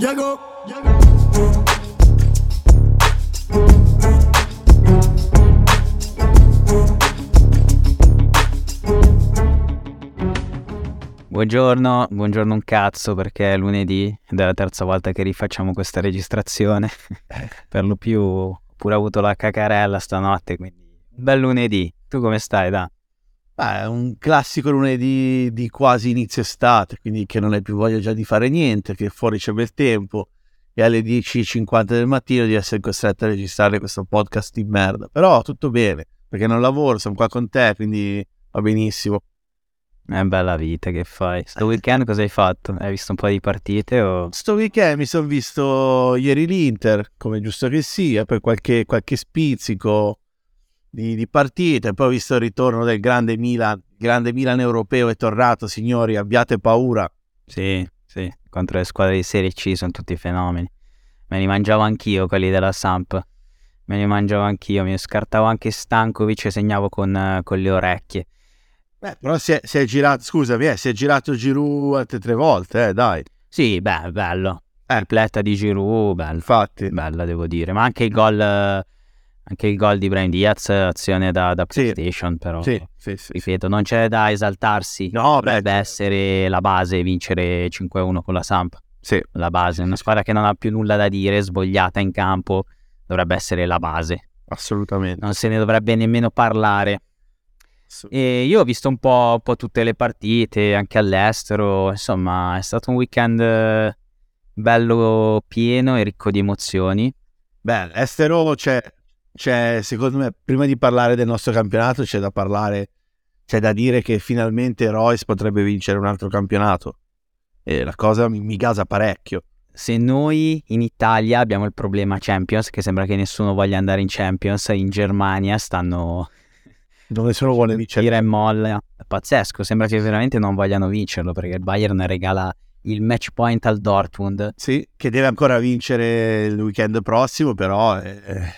Llegó, llegó. Buongiorno, buongiorno un cazzo perché è lunedì ed è la terza volta che rifacciamo questa registrazione. per lo più ho pure avuto la cacarella stanotte, quindi bel lunedì. Tu come stai, Da? Beh, è un classico lunedì di quasi inizio estate, quindi che non hai più voglia già di fare niente, che fuori c'è bel tempo e alle 10.50 del mattino di essere costretto a registrare questo podcast di merda. Però tutto bene, perché non lavoro, sono qua con te, quindi va benissimo. È bella vita che fai. Sto weekend cosa hai fatto? Hai visto un po' di partite o... Sto weekend mi sono visto ieri l'Inter, come giusto che sia, poi qualche, qualche spizzico di, di partite, poi ho visto il ritorno del grande Milan, grande Milan europeo è tornato, signori, abbiate paura. Sì, sì, contro le squadre di Serie C sono tutti fenomeni. Me li mangiavo anch'io quelli della Samp. Me li mangiavo anch'io, mi scartavo anche Stankovic e segnavo con, con le orecchie. Beh, però si è, si è girato, scusami, eh, si è girato Giroud altre tre volte, eh, dai. Sì, beh, bello. Eh. Tripletta di Giroud, bello. Infatti. Bella, devo dire. Ma anche il gol, anche il gol di Brian Diaz, azione da, da Sì. PlayStation, però. Sì, sì, sì. Ripeto, non c'è da esaltarsi. No, beh, Dovrebbe essere la base vincere 5-1 con la Samp. sì. La base, una squadra che non ha più nulla da dire, svogliata in campo, dovrebbe essere la base. assolutamente. Non se ne dovrebbe nemmeno parlare. E io ho visto un po', un po' tutte le partite, anche all'estero, insomma è stato un weekend eh, bello pieno e ricco di emozioni. Beh, estero c'è, c'è, secondo me, prima di parlare del nostro campionato, c'è da parlare, c'è da dire che finalmente Royce potrebbe vincere un altro campionato. E la cosa mi, mi gasa parecchio. Se noi in Italia abbiamo il problema Champions, che sembra che nessuno voglia andare in Champions, in Germania stanno Non nessuno vuole vincere. tira e molla. È pazzesco, sembra che veramente non vogliano vincerlo perché il Bayern regala il match point al Dortmund. Sì, che deve ancora vincere il weekend prossimo, però eh,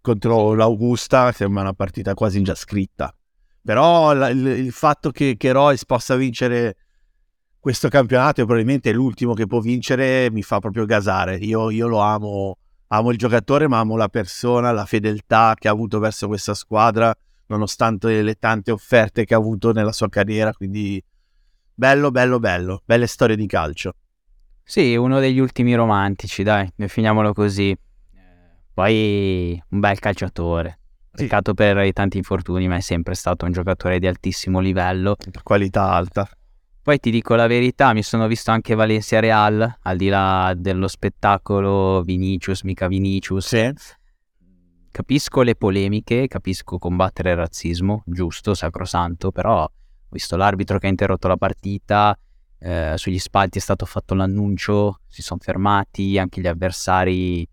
contro l'Augusta sembra una partita quasi già scritta. Però la- il, il fatto che, che Royce possa vincere questo campionato e probabilmente è l'ultimo che può vincere mi fa proprio gasare. Io, io lo amo, amo il giocatore, ma amo la persona, la fedeltà che ha avuto verso questa squadra, nonostante le tante offerte che ha avuto nella sua carriera. Quindi bello, bello, bello. Belle storie di calcio. Sì, uno degli ultimi romantici, dai, definiamolo così. Poi un bel calciatore. Sì. Peccato per i tanti infortuni, ma è sempre stato un giocatore di altissimo livello. Qualità alta. Poi ti dico la verità, mi sono visto anche Valencia Real, al di là dello spettacolo Vinicius, mica Vinicius. Sì. Capisco le polemiche, capisco combattere il razzismo, giusto, sacrosanto, però ho visto l'arbitro che ha interrotto la partita, eh, sugli spalti è stato fatto l'annuncio, si sono fermati, anche gli avversari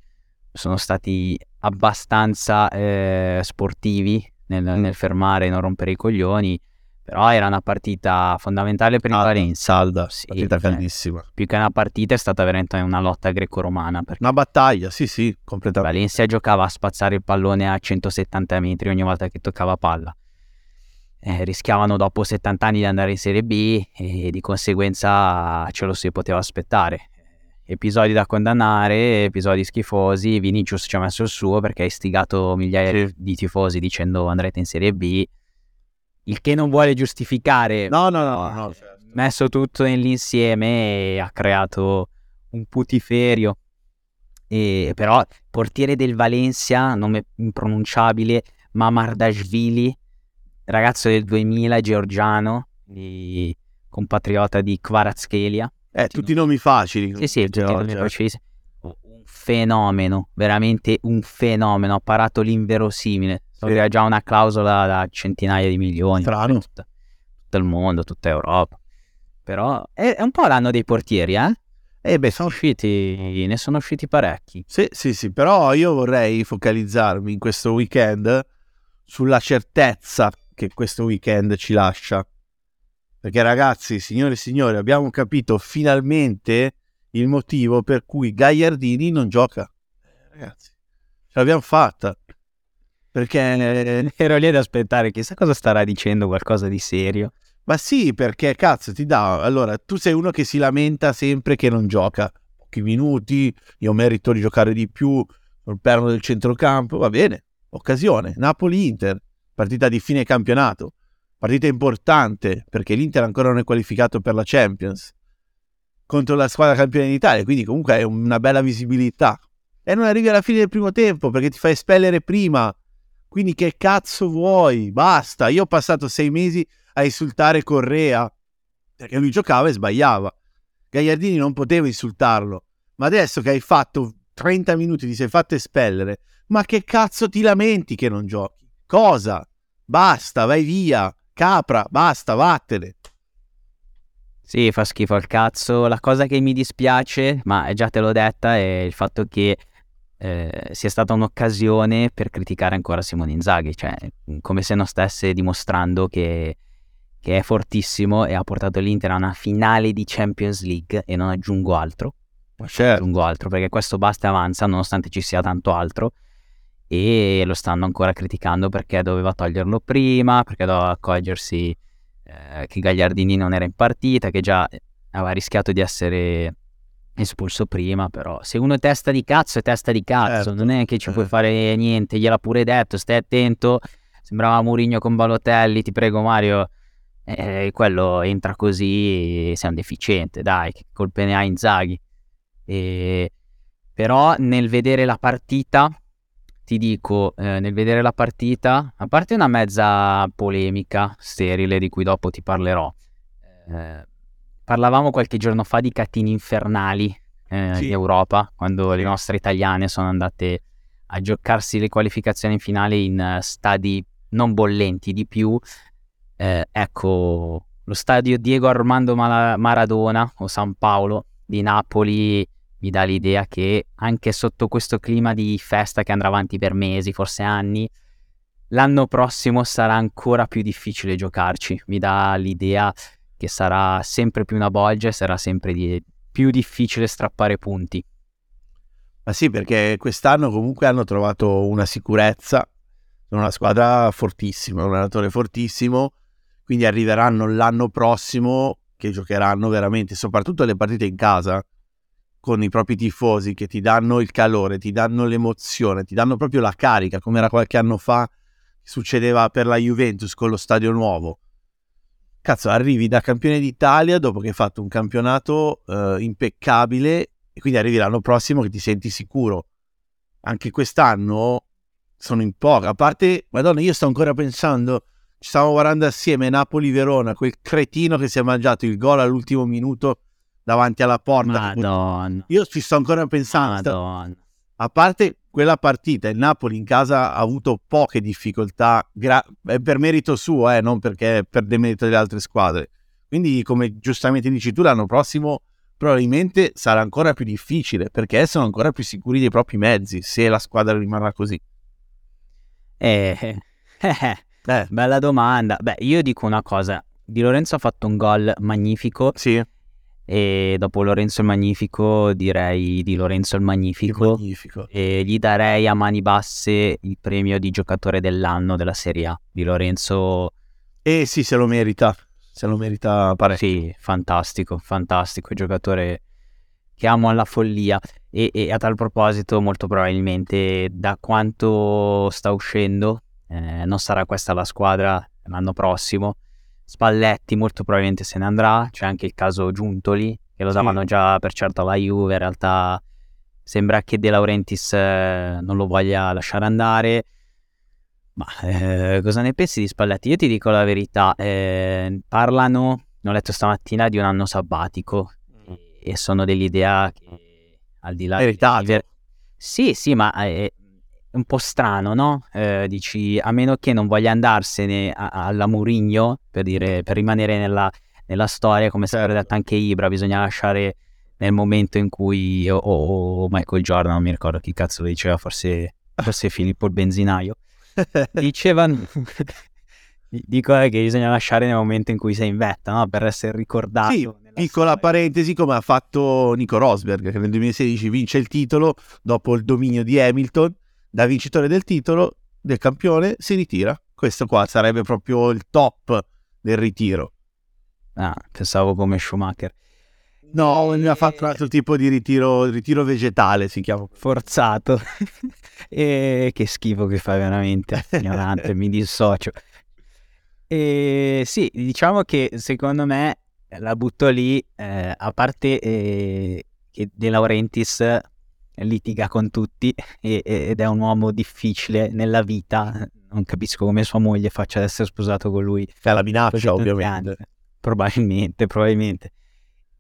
sono stati abbastanza eh, sportivi nel, nel fermare e non rompere i coglioni, però era una partita fondamentale per il Calda, Valencia. Salda, Sì, partita caldissima. Più che una partita è stata veramente una lotta greco-romana, Una battaglia, sì, sì, completamente. Valencia giocava a spazzare il pallone a 170 metri ogni volta che toccava palla. Eh, rischiavano dopo 70 anni di andare in Serie B e di conseguenza ce lo si poteva aspettare. Episodi da condannare, episodi schifosi. Vinicius ci ha messo il suo perché ha istigato migliaia Sì. di tifosi dicendo andrete in Serie B. Il che non vuole giustificare No, no, no, no. certo. messo tutto nell'insieme e ha creato un putiferio. E, però portiere del Valencia, nome impronunciabile, Mamardashvili, ragazzo del 2000, georgiano, di- compatriota di Kvaratskhelia. Eh, tutti i nomi facili. Sì, sì, tutti i nomi facilissimi. un fenomeno, veramente un fenomeno, ha parato l'inverosimile. So Sì. già una clausola da centinaia di milioni. Strano. per tutta- tutto il mondo, tutta Europa. Però è, è un po' l'anno dei portieri, eh? Eh beh, Sono usciti, ne sono usciti parecchi. sì, sì, sì, però io vorrei focalizzarmi in questo weekend sulla certezza che questo weekend ci lascia. Perché ragazzi, signore e signori, abbiamo capito finalmente il motivo per cui Gagliardini non gioca. Eh, ragazzi, ce l'abbiamo fatta. Perché Ero lì ad aspettare, chissà cosa starà dicendo, qualcosa di serio. Ma sì, perché cazzo ti dà. Allora, tu sei uno che si lamenta sempre che non gioca. pochi minuti, io merito di giocare di più sul perno del centrocampo, va bene, occasione, Napoli-Inter, partita di fine campionato, partita importante perché l'Inter ancora non è qualificato per la Champions contro la squadra campione d'Italia, quindi comunque è una bella visibilità. E non arrivi alla fine del primo tempo perché ti fai espellere prima. Quindi che cazzo vuoi? Basta. Io ho passato sei mesi a insultare Correa perché lui giocava e sbagliava. Gagliardini non poteva insultarlo. Ma adesso che hai fatto 30 minuti, ti sei fatto espellere, ma che cazzo ti lamenti che non giochi? Cosa? Basta, vai via. Capra, basta, vattene. Sì, fa schifo al cazzo. La cosa che mi dispiace, ma già te l'ho detta, è il fatto che eh, sia stata un'occasione per criticare ancora Simone Inzaghi, cioè come se non stesse dimostrando che, che, è fortissimo e ha portato l'Inter a una finale di Champions League e non aggiungo altro. Ma certo. Aggiungo altro perché questo basta e avanza nonostante ci sia tanto altro e lo stanno ancora criticando perché doveva toglierlo prima, perché doveva accorgersi eh, che Gagliardini non era in partita, che già aveva rischiato di essere espulso prima, però se uno è testa di cazzo è testa di cazzo, certo. non è che ci puoi eh. fare niente, gliel'ha pure detto, stai attento, sembrava Murigno con Balotelli, ti prego Mario, eh, quello entra così, sei un deficiente, dai, che colpe ne ha Inzaghi. E... Però nel vedere la partita ti dico, eh, nel vedere la partita, a parte una mezza polemica sterile di cui dopo ti parlerò, eh, parlavamo qualche giorno fa di catini infernali eh, sì. in Europa, quando le nostre italiane sono andate a giocarsi le qualificazioni finali in stadi non bollenti di più. Eh, ecco, lo stadio Diego Armando Maradona o San Paolo di Napoli mi dà l'idea che anche sotto questo clima di festa che andrà avanti per mesi, forse anni, l'anno prossimo sarà ancora più difficile giocarci. Mi dà l'idea che sarà sempre più una bolgia e sarà sempre di- più difficile strappare punti. Ma sì, perché quest'anno comunque hanno trovato una sicurezza, sono una squadra fortissima, un allenatore fortissimo, quindi arriveranno l'anno prossimo che giocheranno veramente, soprattutto le partite in casa con i propri tifosi che ti danno il calore, ti danno l'emozione, ti danno proprio la carica, come era qualche anno fa, succedeva per la Juventus con lo stadio nuovo. Cazzo, arrivi da campione d'Italia dopo che hai fatto un campionato eh, impeccabile e quindi arrivi l'anno prossimo che ti senti sicuro. Anche quest'anno sono in poca. A parte, madonna, io sto ancora pensando, ci stavamo guardando assieme Napoli-Verona, quel cretino che si è mangiato il gol all'ultimo minuto davanti alla porta. Madonna. Io ci sto ancora pensando. Madonna. A parte quella partita, il Napoli in casa ha avuto poche difficoltà, gra- per merito suo, eh, non perché per demerito delle altre squadre. Quindi, come giustamente dici tu, l'anno prossimo probabilmente sarà ancora più difficile perché sono ancora più sicuri dei propri mezzi se la squadra rimarrà così. Eh, eh, eh, bella domanda. Beh, io dico una cosa. Di Lorenzo ha fatto un gol magnifico. Sì e dopo Lorenzo il Magnifico direi di Lorenzo il Magnifico, il Magnifico. e gli darei a mani basse il premio di giocatore dell'anno della Serie A di Lorenzo. Eh sì, se lo merita, se lo merita parecchio. Sì, fantastico, fantastico, giocatore che amo alla follia e, e, a tal proposito molto probabilmente da quanto sta uscendo eh, non sarà questa la squadra l'anno prossimo Spalletti molto probabilmente se ne andrà, c'è anche il caso Giuntoli, che lo davano sì. già per certo alla Juve, in realtà sembra che De Laurentiis eh, non lo voglia lasciare andare. Ma eh, cosa ne pensi di Spalletti? Io ti dico la verità, eh, parlano, ho letto stamattina, di un anno sabbatico mm. e sono dell'idea che al di là... Meritato. Di... Sì, sì, ma eh, un po' strano, no? Eh, dici, a meno che non voglia andarsene a, alla Murigno, per, dire, per rimanere nella, nella, storia, come certo. detto anche Ibra, bisogna lasciare nel momento in cui, o, o, Michael Jordan, non mi ricordo chi cazzo lo diceva, forse, forse Filippo il benzinaio, dicevano... Dico eh, che bisogna lasciare nel momento in cui sei in vetta, no? Per essere ricordato. Sì, piccola storia. parentesi, come ha fatto Nico Rosberg, che nel 2016 vince il titolo dopo il dominio di Hamilton da vincitore del titolo, del campione, si ritira. Questo qua sarebbe proprio il top del ritiro. Ah, pensavo come Schumacher. No, mi ha fatto un altro tipo di ritiro, ritiro vegetale, si chiama. forzato. e che schifo che fai veramente, ignorante, mi dissocio. E sì, diciamo che secondo me la butto lì, eh, a parte eh, che De Laurentiis litiga con tutti e- ed è un uomo difficile nella vita, non capisco come sua moglie faccia ad essere sposato con lui. È la minaccia, ovviamente. anni. Probabilmente, probabilmente.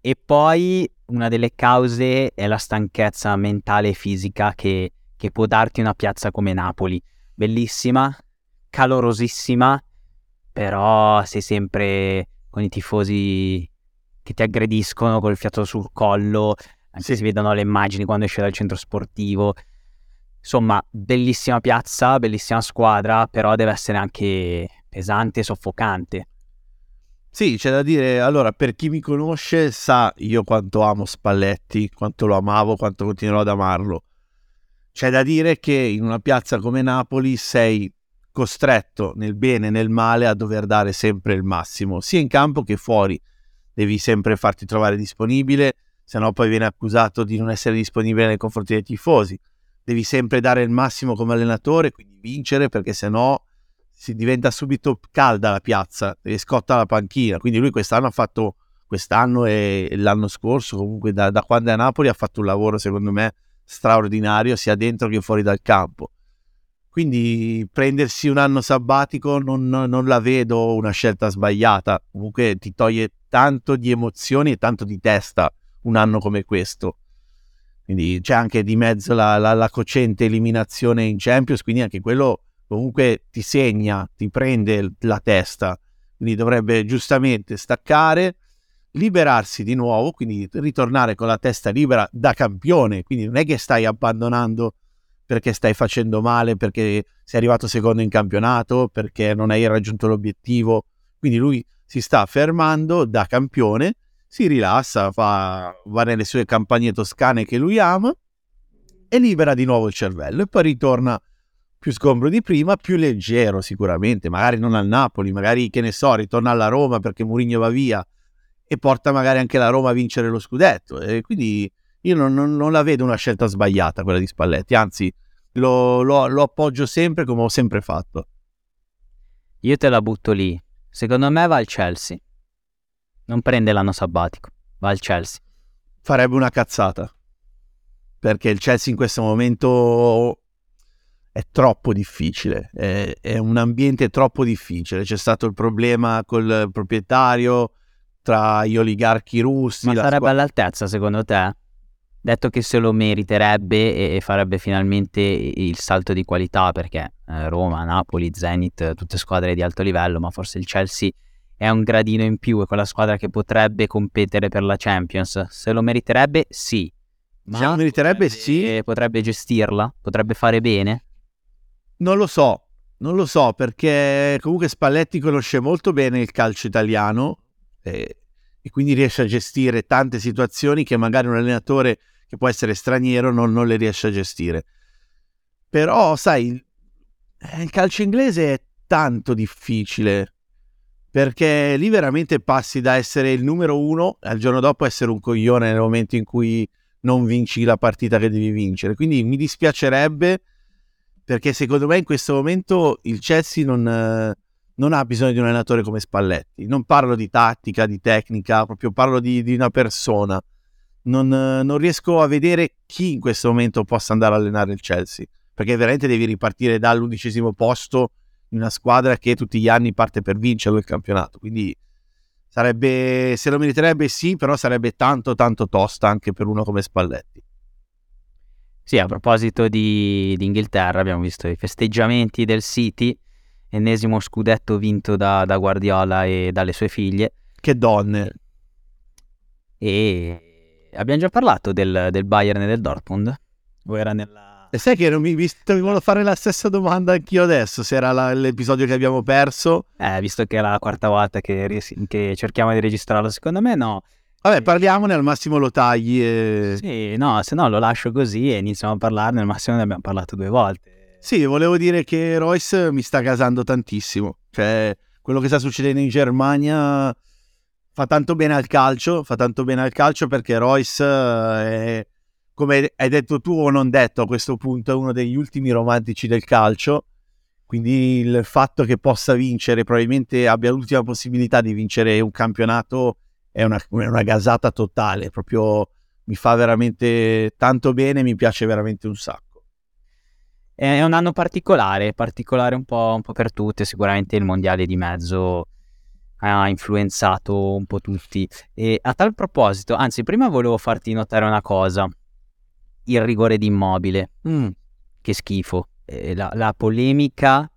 E poi una delle cause è la stanchezza mentale e fisica che, che può darti una piazza come Napoli. Bellissima, calorosissima, però sei sempre con i tifosi che ti aggrediscono col fiato sul collo, anche Sì. si vedono le immagini quando esce dal centro sportivo. Insomma, bellissima piazza, bellissima squadra, però deve essere anche pesante e soffocante. Sì, c'è da dire, allora, per chi mi conosce sa io quanto amo Spalletti, quanto lo amavo, quanto continuerò ad amarlo. C'è da dire che in una piazza come Napoli sei costretto nel bene e nel male a dover dare sempre il massimo, sia in campo che fuori. Devi sempre farti trovare disponibile, se no poi viene accusato di non essere disponibile nei confronti dei tifosi. Devi sempre dare il massimo come allenatore, quindi vincere, perché se no si diventa subito calda la piazza e scotta la panchina. Quindi lui quest'anno ha fatto, quest'anno e l'anno scorso, comunque da, da quando è a Napoli, ha fatto un lavoro secondo me straordinario sia dentro che fuori dal campo. Quindi prendersi un anno sabbatico non, non la vedo una scelta sbagliata. Comunque ti toglie tanto di emozioni e tanto di testa un anno come questo. Quindi c'è anche di mezzo la, la, la cocente eliminazione in Champions, quindi anche quello comunque ti segna, ti prende la testa, quindi dovrebbe giustamente staccare, liberarsi di nuovo, quindi ritornare con la testa libera da campione, quindi non è che stai abbandonando perché stai facendo male, perché sei arrivato secondo in campionato, perché non hai raggiunto l'obiettivo, quindi lui si sta fermando da campione, si rilassa, fa, va nelle sue campagne toscane che lui ama e libera di nuovo il cervello e poi ritorna più sgombro di prima, più leggero sicuramente, magari non al Napoli, magari che ne so, ritorna alla Roma perché Mourinho va via e porta magari anche la Roma a vincere lo scudetto e quindi io non, non- non la vedo una scelta sbagliata quella di Spalletti, anzi lo, lo- lo appoggio sempre come ho sempre fatto. Io te la butto lì. Secondo me va al Chelsea. Non prende l'anno sabbatico, va al Chelsea. Farebbe una cazzata perché il Chelsea in questo momento è troppo difficile, è, è un ambiente troppo difficile, c'è stato il problema col proprietario tra gli oligarchi russi, Ma sarebbe squa- all'altezza secondo te? Detto che se lo meriterebbe e e farebbe finalmente il salto di qualità perché eh, Roma, Napoli, Zenit, tutte squadre di alto livello, ma forse il Chelsea è un gradino in più, è quella squadra che potrebbe competere per la Champions. Se lo meriterebbe, sì. Ma Se lo meriterebbe, potrebbe- sì. Potrebbe gestirla, potrebbe fare bene. Non lo so, non lo so perché comunque Spalletti conosce molto bene il calcio italiano eh, e quindi riesce a gestire tante situazioni che magari un allenatore che può essere straniero non, non le riesce a gestire. Però, sai, eh, il calcio inglese è tanto difficile perché lì veramente passi da essere il numero uno al giorno dopo essere un coglione nel momento in cui non vinci la partita che devi vincere. Quindi mi dispiacerebbe perché secondo me in questo momento il Chelsea non, non ha bisogno di un allenatore come Spalletti. Non parlo di tattica, di tecnica, proprio parlo di, di una persona. Non, non riesco a vedere chi in questo momento possa andare a allenare il Chelsea, perché veramente devi ripartire dall'undicesimo posto una squadra che tutti gli anni parte per vincere il campionato. Quindi sarebbe, se lo meriterebbe sì, però sarebbe tanto tanto tosta anche per uno come Spalletti. Sì, a proposito di, di Inghilterra, abbiamo visto i festeggiamenti del City, ennesimo scudetto vinto da, da Guardiola e dalle sue figlie. Che donne! E abbiamo già parlato del, del Bayern e del Dortmund? O era nella... E sai che non mi, mi, volevo fare la stessa domanda anch'io adesso, se era la- l'episodio che abbiamo perso. Eh, visto che è la quarta volta che, che cerchiamo di registrarlo, secondo me no. Vabbè, parliamone, al massimo lo tagli e... Sì, no, se no lo lascio così e iniziamo a parlarne, al massimo ne abbiamo parlato due volte. Sì, volevo dire che Royce mi sta gasando tantissimo. Cioè, quello che sta succedendo in Germania fa tanto bene al calcio, fa tanto bene al calcio perché Royce è, come hai detto tu o non detto a questo punto, è uno degli ultimi romantici del calcio. Quindi il fatto che possa vincere, probabilmente abbia l'ultima possibilità di vincere un campionato, è una, una gasata totale. Proprio mi fa veramente tanto bene, mi piace veramente un sacco. È un anno particolare, particolare un po', un po' per tutte, sicuramente il mondiale di mezzo ha influenzato un po' tutti. E a tal proposito, anzi, prima volevo farti notare una cosa: il rigore di immobile. Mm, che schifo. Eh, la, la, polemica.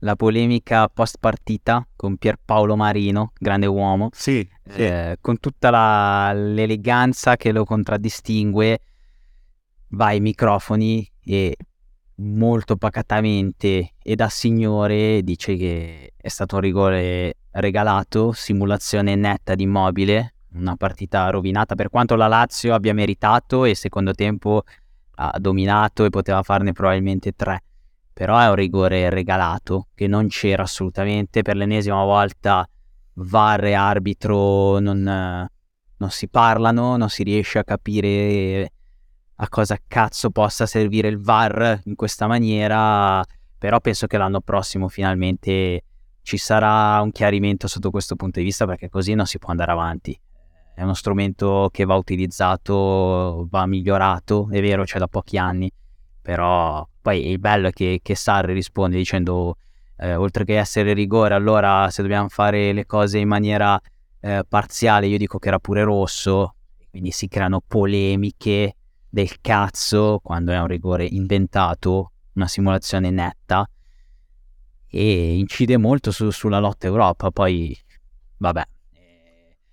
La polemica post partita con Pierpaolo Marino, grande uomo, sì, sì. Eh, con tutta la, l'eleganza che lo contraddistingue, va ai microfoni e molto pacatamente e da signore dice che è stato un rigore regalato, simulazione netta di immobile, una partita rovinata per quanto la Lazio abbia meritato e secondo tempo ha dominato e poteva farne probabilmente tre. Però è un rigore regalato che non c'era assolutamente. Per l'ennesima volta VAR e arbitro non, non si parlano, non si riesce a capire a cosa cazzo possa servire il VAR in questa maniera. Però penso che l'anno prossimo finalmente ci sarà un chiarimento sotto questo punto di vista perché così non si può andare avanti. È uno strumento che va utilizzato, va migliorato, è vero, c'è da pochi anni, però poi il bello è che, che Sarri risponde dicendo eh, oltre che essere rigore, allora se dobbiamo fare le cose in maniera eh, parziale, io dico che era pure rosso, quindi si creano polemiche del cazzo quando è un rigore inventato, una simulazione netta e incide molto su, sulla lotta Europa. Poi, vabbè.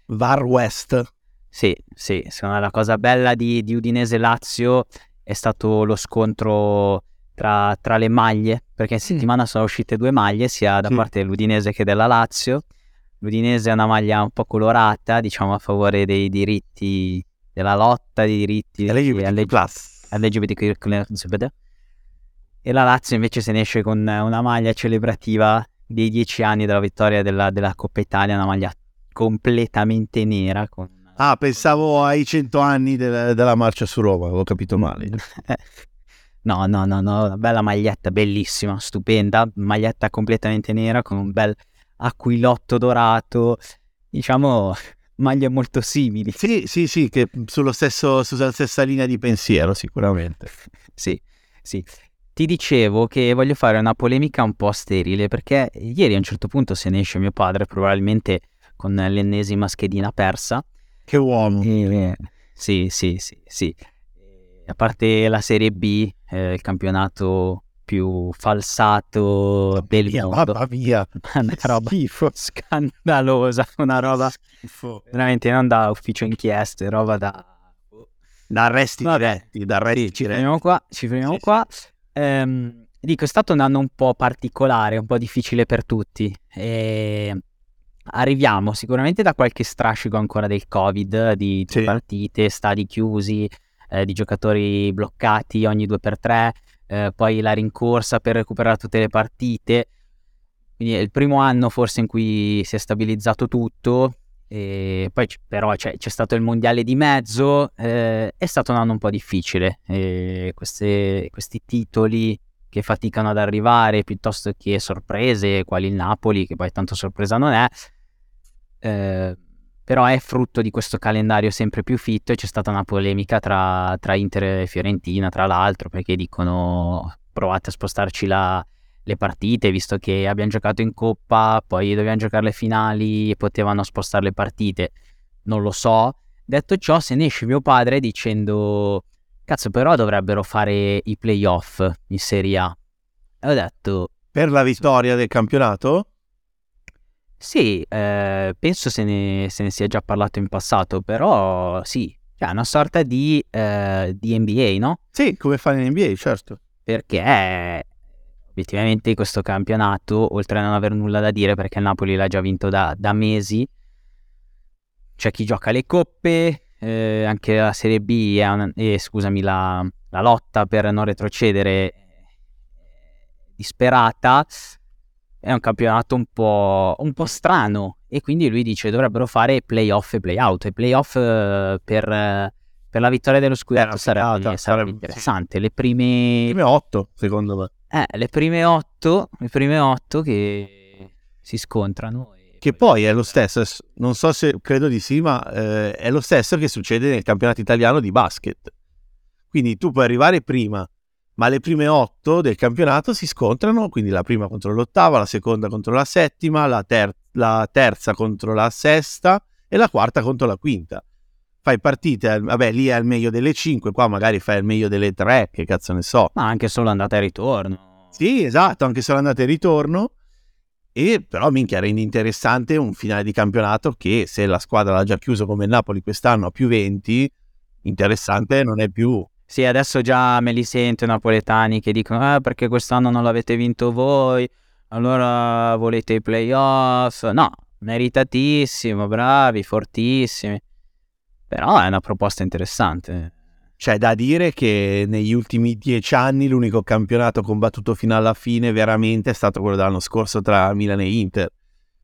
Var West. Sì, sì, secondo me la cosa bella di, di Udinese-Lazio è stato lo scontro tra, tra le maglie, perché in settimana sono uscite due maglie, sia da sì. parte dell'Udinese che della Lazio. L'Udinese è una maglia un po' colorata, diciamo a favore dei diritti, della lotta dei diritti LGBT+. LGBTQ+. E la Lazio invece se ne esce con una maglia celebrativa dei dieci anni della vittoria della, della Coppa Italia, una maglia completamente nera. Con... Ah, pensavo ai cento anni del, della marcia su Roma, ho capito male. no, no, no, no, una bella maglietta, bellissima, stupenda, maglietta completamente nera con un bel aquilotto dorato, diciamo maglie molto simili. Sì, sì, sì, che sullo stesso, sulla stessa linea di pensiero sicuramente. sì, sì. Ti dicevo che voglio fare una polemica un po' sterile perché ieri a un certo punto se ne esce mio padre, probabilmente con l'ennesima schedina persa. Che uomo! E, sì, sì, sì, sì. A parte la Serie B, eh, il campionato più falsato del mia, mondo. Mamma mia, una roba Schifo. scandalosa, una roba Schifo. veramente non da ufficio inchieste, roba da... Da arresti diretti, da arresti sì, ci fermiamo qua, ci fermiamo sì, qua. Sì. Ehm, dico, è stato un anno un po' particolare, un po' difficile per tutti. E arriviamo sicuramente da qualche strascico ancora del Covid, di, sì. partite, stadi chiusi, eh, di giocatori bloccati ogni due per tre, eh, poi la rincorsa per recuperare tutte le partite. Quindi è il primo anno forse in cui si è stabilizzato tutto, e poi però c'è, c'è, stato il mondiale di mezzo, eh, è stato un anno un po' difficile. Queste, questi titoli che faticano ad arrivare piuttosto che sorprese, quali il Napoli, che poi tanto sorpresa non è, eh, però è frutto di questo calendario sempre più fitto e c'è stata una polemica tra, tra Inter e Fiorentina, tra l'altro, perché dicono provate a spostarci la, le partite, visto che abbiamo giocato in coppa, poi dobbiamo giocare le finali e potevano spostare le partite. Non lo so. Detto ciò, se ne esce mio padre dicendo cazzo, però dovrebbero fare i playoff in Serie A. E ho detto per la vittoria del campionato? Sì, eh, penso se ne, se ne, sia già parlato in passato, però sì, cioè una sorta di, eh, di NBA, no? Sì, come fa in NBA, certo. Perché obiettivamente questo campionato, oltre a non aver nulla da dire perché il Napoli l'ha già vinto da, da mesi, c'è chi gioca le coppe, eh, anche la Serie B è una, eh, scusami, la, la, lotta per non retrocedere disperata. È un campionato un po', un po' strano e quindi lui dice dovrebbero fare playoff e playout e playoff eh, per, eh, per la vittoria dello scudetto sarebbe, sarebbe sarebbe- interessante. Le prime, Prime 8, secondo me. eh, le prime otto, le prime otto che si scontrano. Che poi è lo stesso, non so se credo di sì, ma eh, è lo stesso che succede nel campionato italiano di basket. Quindi tu puoi arrivare prima, ma le prime otto del campionato si scontrano, quindi la prima contro l'ottava, la seconda contro la settima, la, ter- la terza contro la sesta e la quarta contro la quinta. Fai partite, al- vabbè lì è al meglio delle cinque, qua magari fai il meglio delle tre, che cazzo ne so. Ma anche solo andata e ritorno. Sì, esatto, anche se l'andata e ritorno. E però minchia rende interessante un finale di campionato che se la squadra l'ha già chiuso come il Napoli quest'anno a più 20, interessante non è più. Sì, adesso già me li sento i napoletani che dicono eh, perché quest'anno non l'avete vinto voi, allora volete i playoff. No, meritatissimo, bravi, fortissimi. Però è una proposta interessante. C'è da dire che negli ultimi dieci anni l'unico campionato combattuto fino alla fine veramente è stato quello dell'anno scorso tra Milan e Inter.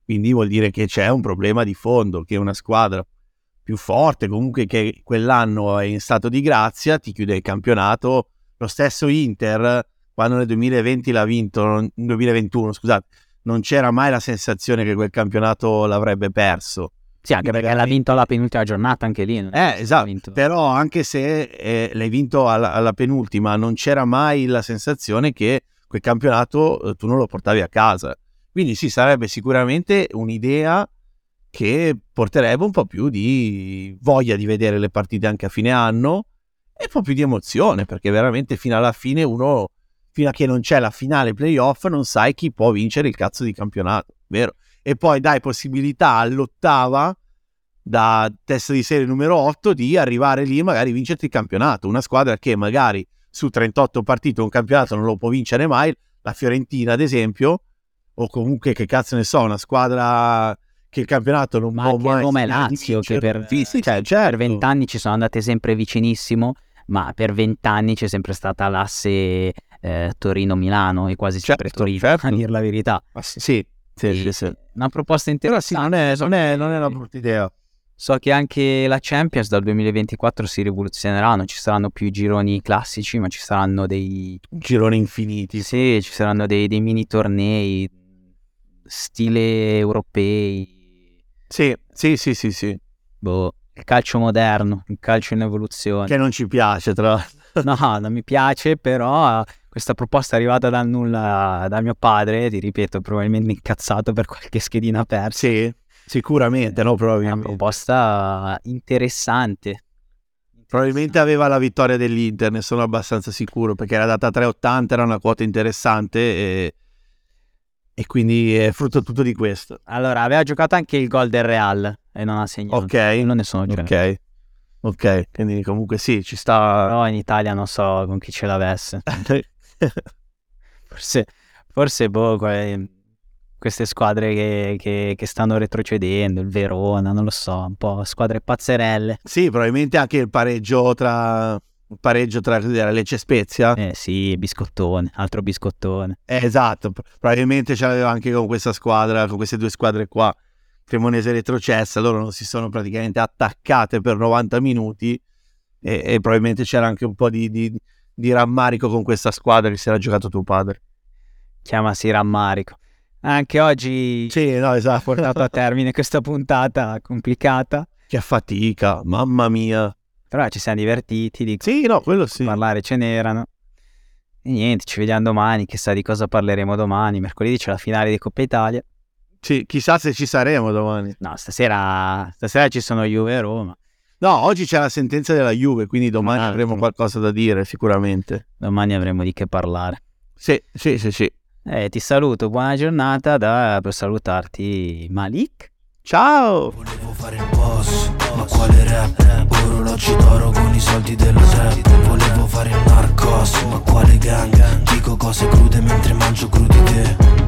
Quindi vuol dire che c'è un problema di fondo, che una squadra più forte, comunque che quell'anno è in stato di grazia, ti chiude il campionato. Lo stesso Inter, quando nel 2020 l'ha vinto, non- 2021 scusate, non c'era mai la sensazione che quel campionato l'avrebbe perso. Sì, anche perché l'ha vinto alla penultima giornata anche lì. Eh, esatto. Però anche se eh, l'hai vinto alla, alla penultima, non c'era mai la sensazione che quel campionato eh, tu non lo portavi a casa. Quindi sì, sarebbe sicuramente un'idea che porterebbe un po' più di voglia di vedere le partite anche a fine anno e un po' più di emozione, perché veramente fino alla fine uno, fino a che non c'è la finale playoff, non sai chi può vincere il cazzo di campionato, vero? E poi dai possibilità all'ottava da testa di serie numero 8 di arrivare lì e magari vincerti il campionato. Una squadra che magari su 38 partite un campionato non lo può vincere mai, la Fiorentina ad esempio, o comunque che cazzo ne so, una squadra che il campionato non Ma può mai e di Lazio che per, Sì, sì, cioè, certo. per vent'anni ci sono andate sempre vicinissimo, ma per vent'anni c'è sempre stata l'asse eh, Torino-Milano e quasi sempre Certo, Torino, certo. a dir la verità. Ma sì, sì, sì, sì. Una proposta Però sì, interessante. non è, non è- non è una brutta idea. So che anche la Champions dal 2024 si rivoluzionerà, non ci saranno più i gironi classici, ma ci saranno dei, Gironi infiniti. sì, ci saranno dei, dei mini tornei stile europei. Sì, sì, sì, sì, sì. Boh, il calcio moderno, il calcio in evoluzione. Che non ci piace, tra l'altro. No, non mi piace, però questa proposta è arrivata dal nulla da mio padre, ti ripeto, probabilmente incazzato per qualche schedina persa. Sì, sicuramente, no? È una Probabilmente. proposta interessante. Probabilmente aveva la vittoria dell'Inter, ne sono abbastanza sicuro, perché era data a 3,80, era una quota interessante e, e quindi è frutto tutto di questo. Allora, aveva giocato anche il gol del Real e non ha segnato. Ok, non ne sono certo. ok, ok, quindi comunque sì, ci sta... Però in Italia non so con chi ce l'avesse. Forse, forse boh, que- queste squadre che, che- che stanno retrocedendo, il Verona, non lo so, un po' squadre pazzerelle. sì, probabilmente anche il pareggio tra... Il pareggio tra cos'era, Lecce Spezia. Eh sì, biscottone, altro biscottone. Eh, esatto, probabilmente ce l'aveva anche con questa squadra, con queste due squadre qua, Cremonese retrocessa, loro non si sono praticamente attaccate per 90 minuti e, e probabilmente c'era anche un po' di, di- di rammarico con questa squadra che si era giocato tuo padre. Chiamasi rammarico. Anche oggi Sì, no, ha esatto. portato a termine questa puntata complicata, che fatica, mamma mia. Però ci siamo divertiti, dico, Sì, no, quello sì. parlare ce n'erano. E niente, ci vediamo domani, chissà di cosa parleremo domani. Mercoledì c'è la finale di Coppa Italia. Sì, chissà se ci saremo domani. No, stasera, stasera ci sono Juve e Roma. No, oggi c'è la sentenza della Juve, quindi domani Ah, avremo qualcosa da dire sicuramente. Domani avremo di che parlare. Sì, sì, sì, sì. Eh, ti saluto, buona giornata da, per salutarti Malik. Ciao! Volevo fare il boss, ma quale rap? Orologi d'oro con i soldi dello trap Volevo fare il narcos, ma quale gang? Dico cose crude mentre mangio crudi te